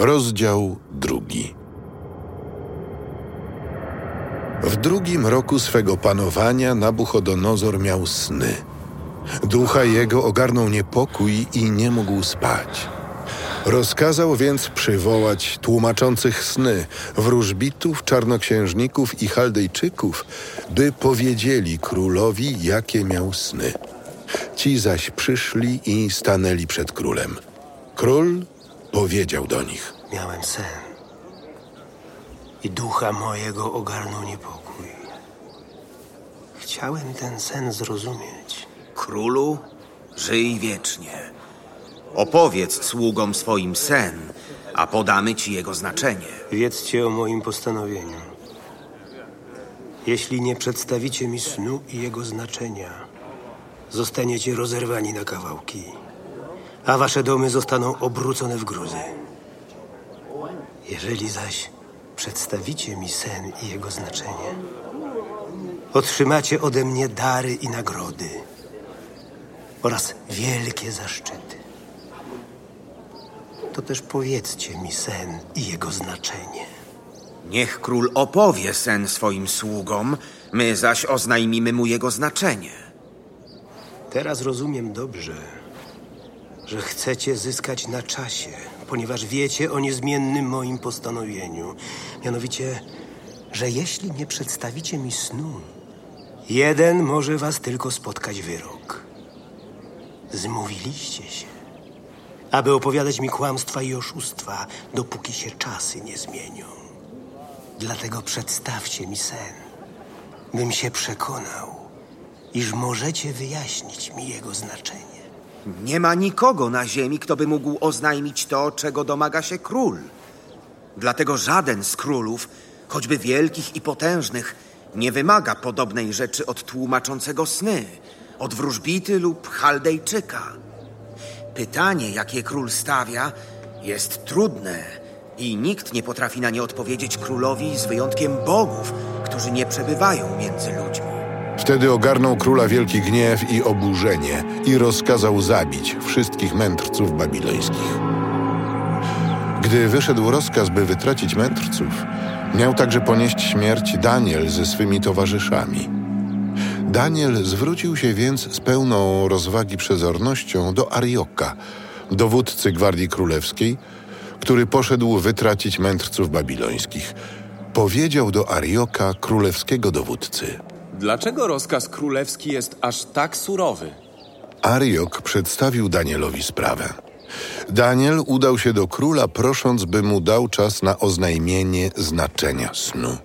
Rozdział drugi. W drugim roku swego panowania Nabuchodonozor miał sny. Ducha jego ogarnął niepokój i nie mógł spać. Rozkazał więc przywołać tłumaczących sny, wróżbitów, czarnoksiężników i chaldejczyków, by powiedzieli królowi, jakie miał sny. Ci zaś przyszli i stanęli przed królem. Król powiedział do nich. Miałem sen. I ducha mojego ogarnął niepokój. Chciałem ten sen zrozumieć. Królu, żyj wiecznie. Opowiedz sługom swoim sen, a podamy ci jego znaczenie. Wiedzcie o moim postanowieniu. Jeśli nie przedstawicie mi snu i jego znaczenia, zostaniecie rozerwani na kawałki, a wasze domy zostaną obrócone w gruzy. Jeżeli zaś przedstawicie mi sen i jego znaczenie, otrzymacie ode mnie dary i nagrody oraz wielkie zaszczyty. To też powiedzcie mi sen i jego znaczenie. Niech król opowie sen swoim sługom, my zaś oznajmimy mu jego znaczenie. Teraz rozumiem dobrze, że chcecie zyskać na czasie, ponieważ wiecie o niezmiennym moim postanowieniu. Mianowicie, że jeśli nie przedstawicie mi snu, jeden może was tylko spotkać wyrok. Zmówiliście się, aby opowiadać mi kłamstwa i oszustwa, dopóki się czasy nie zmienią. Dlatego przedstawcie mi sen, bym się przekonał, iż możecie wyjaśnić mi jego znaczenie. Nie ma nikogo na ziemi, kto by mógł oznajmić to, czego domaga się król. Dlatego żaden z królów, choćby wielkich i potężnych, nie wymaga podobnej rzeczy od tłumaczącego sny, od wróżbity lub chaldejczyka. Pytanie, jakie król stawia, jest trudne i nikt nie potrafi na nie odpowiedzieć królowi z wyjątkiem bogów, którzy nie przebywają między ludźmi. Wtedy ogarnął króla wielki gniew i oburzenie i rozkazał zabić wszystkich mędrców babilońskich. Gdy wyszedł rozkaz, by wytracić mędrców, miał także ponieść śmierć Daniel ze swymi towarzyszami. Daniel zwrócił się więc z pełną rozwagi przezornością do Arioka, dowódcy gwardii królewskiej, który poszedł wytracić mędrców babilońskich. Powiedział do Arioka, królewskiego dowódcy – Dlaczego rozkaz królewski jest aż tak surowy? Ariok przedstawił Danielowi sprawę. Daniel udał się do króla, prosząc, by mu dał czas na oznajmienie znaczenia snu.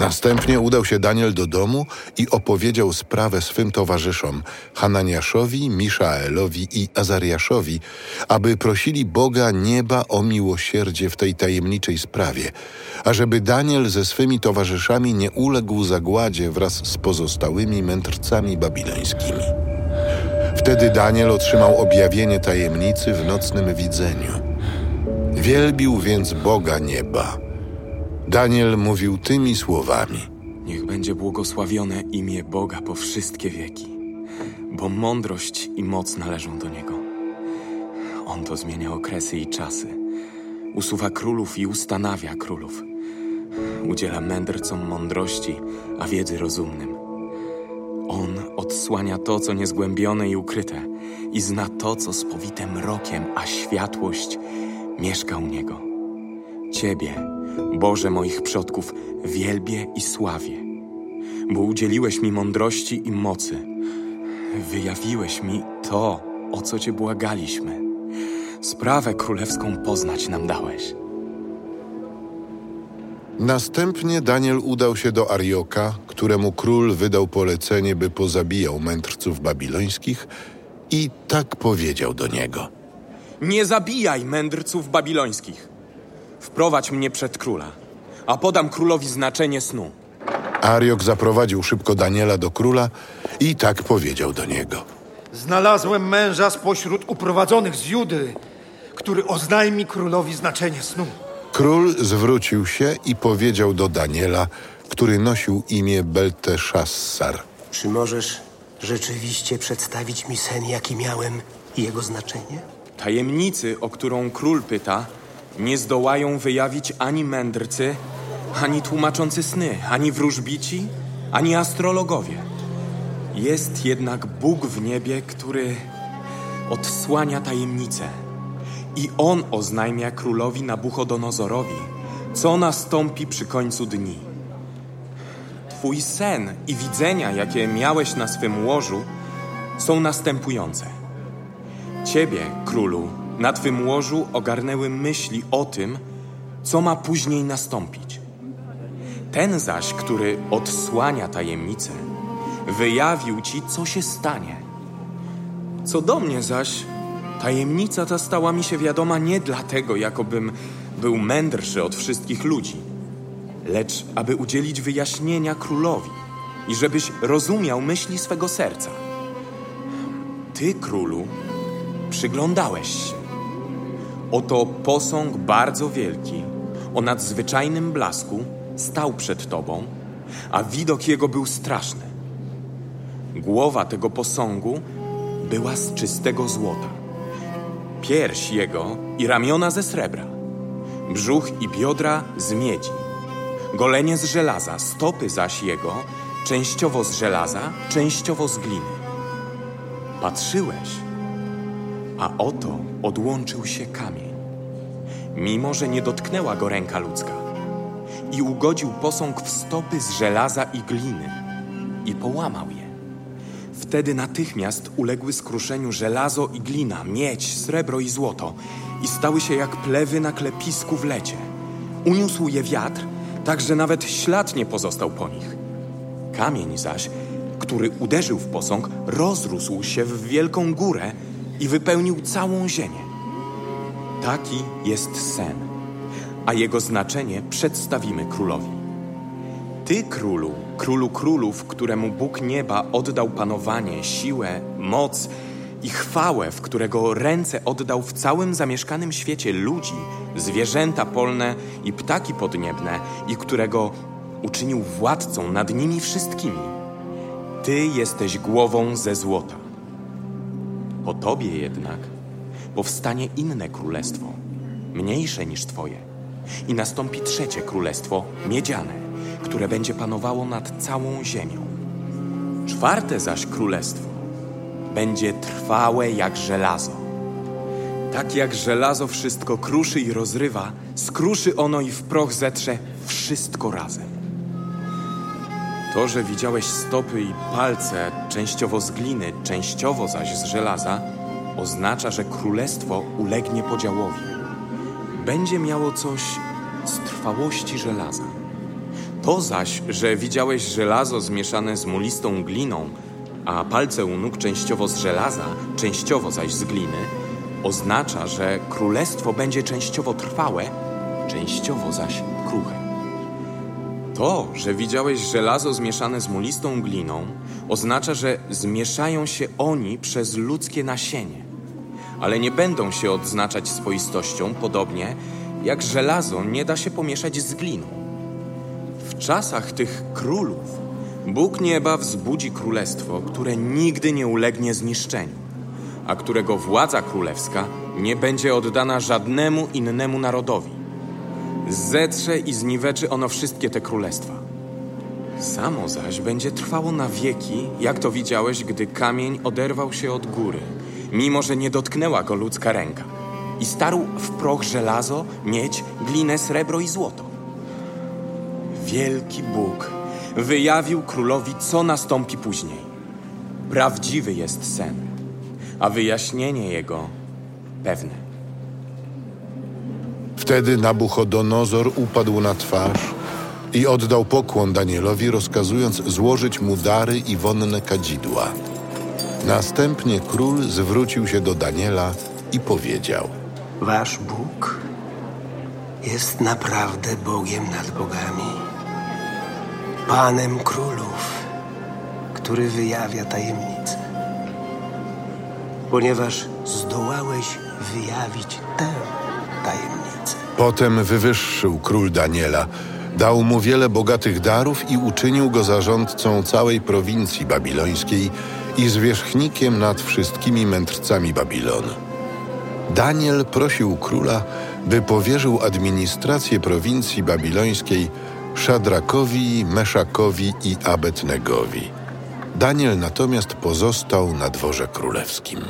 Następnie udał się Daniel do domu i opowiedział sprawę swym towarzyszom Hananiaszowi, Miszaelowi i Azariaszowi, aby prosili Boga nieba o miłosierdzie w tej tajemniczej sprawie, ażeby Daniel ze swymi towarzyszami nie uległ zagładzie wraz z pozostałymi mędrcami babilońskimi. Wtedy Daniel otrzymał objawienie tajemnicy w nocnym widzeniu. Wielbił więc Boga nieba – Daniel mówił tymi słowami: Niech będzie błogosławione imię Boga po wszystkie wieki, bo mądrość i moc należą do Niego. On to zmienia okresy i czasy, usuwa królów i ustanawia królów. Udziela mędrcom mądrości, a wiedzy rozumnym. On odsłania to, co niezgłębione i ukryte, i zna to, co spowite mrokiem, a światłość mieszka u Niego. Ciebie, Boże moich przodków, wielbię i sławię, bo udzieliłeś mi mądrości i mocy. Wyjawiłeś mi to, o co Cię błagaliśmy. Sprawę królewską poznać nam dałeś. Następnie Daniel udał się do Arioka, któremu król wydał polecenie, by pozabijał mędrców babilońskich i tak powiedział do niego. Nie zabijaj mędrców babilońskich. Wprowadź mnie przed króla, a podam królowi znaczenie snu. Ariok zaprowadził szybko Daniela do króla i tak powiedział do niego. Znalazłem męża spośród uprowadzonych z Judy, który oznajmi królowi znaczenie snu. Król zwrócił się i powiedział do Daniela, który nosił imię Belteszassar. Czy możesz rzeczywiście przedstawić mi sen, jaki miałem i jego znaczenie? Tajemnicy, o którą król pyta, nie zdołają wyjawić ani mędrcy, ani tłumaczący sny, ani wróżbici, ani astrologowie. Jest jednak Bóg w niebie, który odsłania tajemnice. I On oznajmia królowi Nabuchodonozorowi, co nastąpi przy końcu dni. Twój sen i widzenia, jakie miałeś na swym łożu, są następujące. Ciebie, królu, na twym łożu ogarnęły myśli o tym, co ma później nastąpić. Ten zaś, który odsłania tajemnicę, wyjawił ci, co się stanie. Co do mnie zaś, tajemnica ta stała mi się wiadoma nie dlatego, jakobym był mędrszy od wszystkich ludzi, lecz aby udzielić wyjaśnienia królowi i żebyś rozumiał myśli swego serca. Ty, królu, przyglądałeś się. Oto posąg bardzo wielki, o nadzwyczajnym blasku, stał przed tobą, a widok jego był straszny. Głowa tego posągu była z czystego złota. Pierś jego i ramiona ze srebra. Brzuch i biodra z miedzi. Golenie z żelaza, stopy zaś jego częściowo z żelaza, częściowo z gliny. Patrzyłeś, a oto odłączył się kamień, mimo że nie dotknęła go ręka ludzka. I ugodził posąg w stopy z żelaza i gliny i połamał je. Wtedy natychmiast uległy skruszeniu żelazo i glina, miedź, srebro i złoto i stały się jak plewy na klepisku w lecie. Uniósł je wiatr, tak że nawet ślad nie pozostał po nich. Kamień zaś, który uderzył w posąg, rozrósł się w wielką górę i wypełnił całą ziemię. Taki jest sen, a jego znaczenie przedstawimy królowi. Ty, królu, królu królów, któremu Bóg nieba oddał panowanie, siłę, moc i chwałę, w którego ręce oddał w całym zamieszkanym świecie ludzi, zwierzęta polne i ptaki podniebne, i którego uczynił władcą nad nimi wszystkimi. Ty jesteś głową ze złota. Po tobie jednak powstanie inne królestwo, mniejsze niż twoje, i nastąpi trzecie królestwo, miedziane które będzie panowało nad całą ziemią. Czwarte zaś królestwo będzie trwałe jak żelazo. Tak jak żelazo wszystko kruszy i rozrywa, skruszy ono i w proch zetrze wszystko razem. To, że widziałeś stopy i palce, częściowo z gliny, częściowo zaś z żelaza, oznacza, że królestwo ulegnie podziałowi. Będzie miało coś z trwałości żelaza. To zaś, że widziałeś żelazo zmieszane z mulistą gliną, a palce u nóg częściowo z żelaza, częściowo zaś z gliny, oznacza, że królestwo będzie częściowo trwałe, częściowo zaś kruche. To, że widziałeś żelazo zmieszane z mulistą gliną, oznacza, że zmieszają się oni przez ludzkie nasienie, ale nie będą się odznaczać swoistością, podobnie jak żelazo nie da się pomieszać z gliną. W czasach tych królów Bóg nieba wzbudzi królestwo, które nigdy nie ulegnie zniszczeniu, a którego władza królewska nie będzie oddana żadnemu innemu narodowi. Zetrze i zniweczy ono wszystkie te królestwa. Samo zaś będzie trwało na wieki, jak to widziałeś, gdy kamień oderwał się od góry, mimo że nie dotknęła go ludzka ręka, i starł w proch żelazo, miedź, glinę, srebro i złoto wielki Bóg wyjawił królowi, co nastąpi później. Prawdziwy jest sen, a wyjaśnienie jego pewne. Wtedy Nabuchodonozor upadł na twarz i oddał pokłon Danielowi, rozkazując złożyć mu dary i wonne kadzidła. Następnie król zwrócił się do Daniela i powiedział: Wasz Bóg jest naprawdę Bogiem nad bogami, Panem królów, który wyjawia tajemnice. Ponieważ zdołałeś wyjawić tę tajemnicę. Potem wywyższył król Daniela, dał mu wiele bogatych darów i uczynił go zarządcą całej prowincji babilońskiej i zwierzchnikiem nad wszystkimi mędrcami Babilonu. Daniel prosił króla, by powierzył administrację prowincji babilońskiej Szadrakowi, Meszakowi i Abednegowi. Daniel natomiast pozostał na dworze królewskim.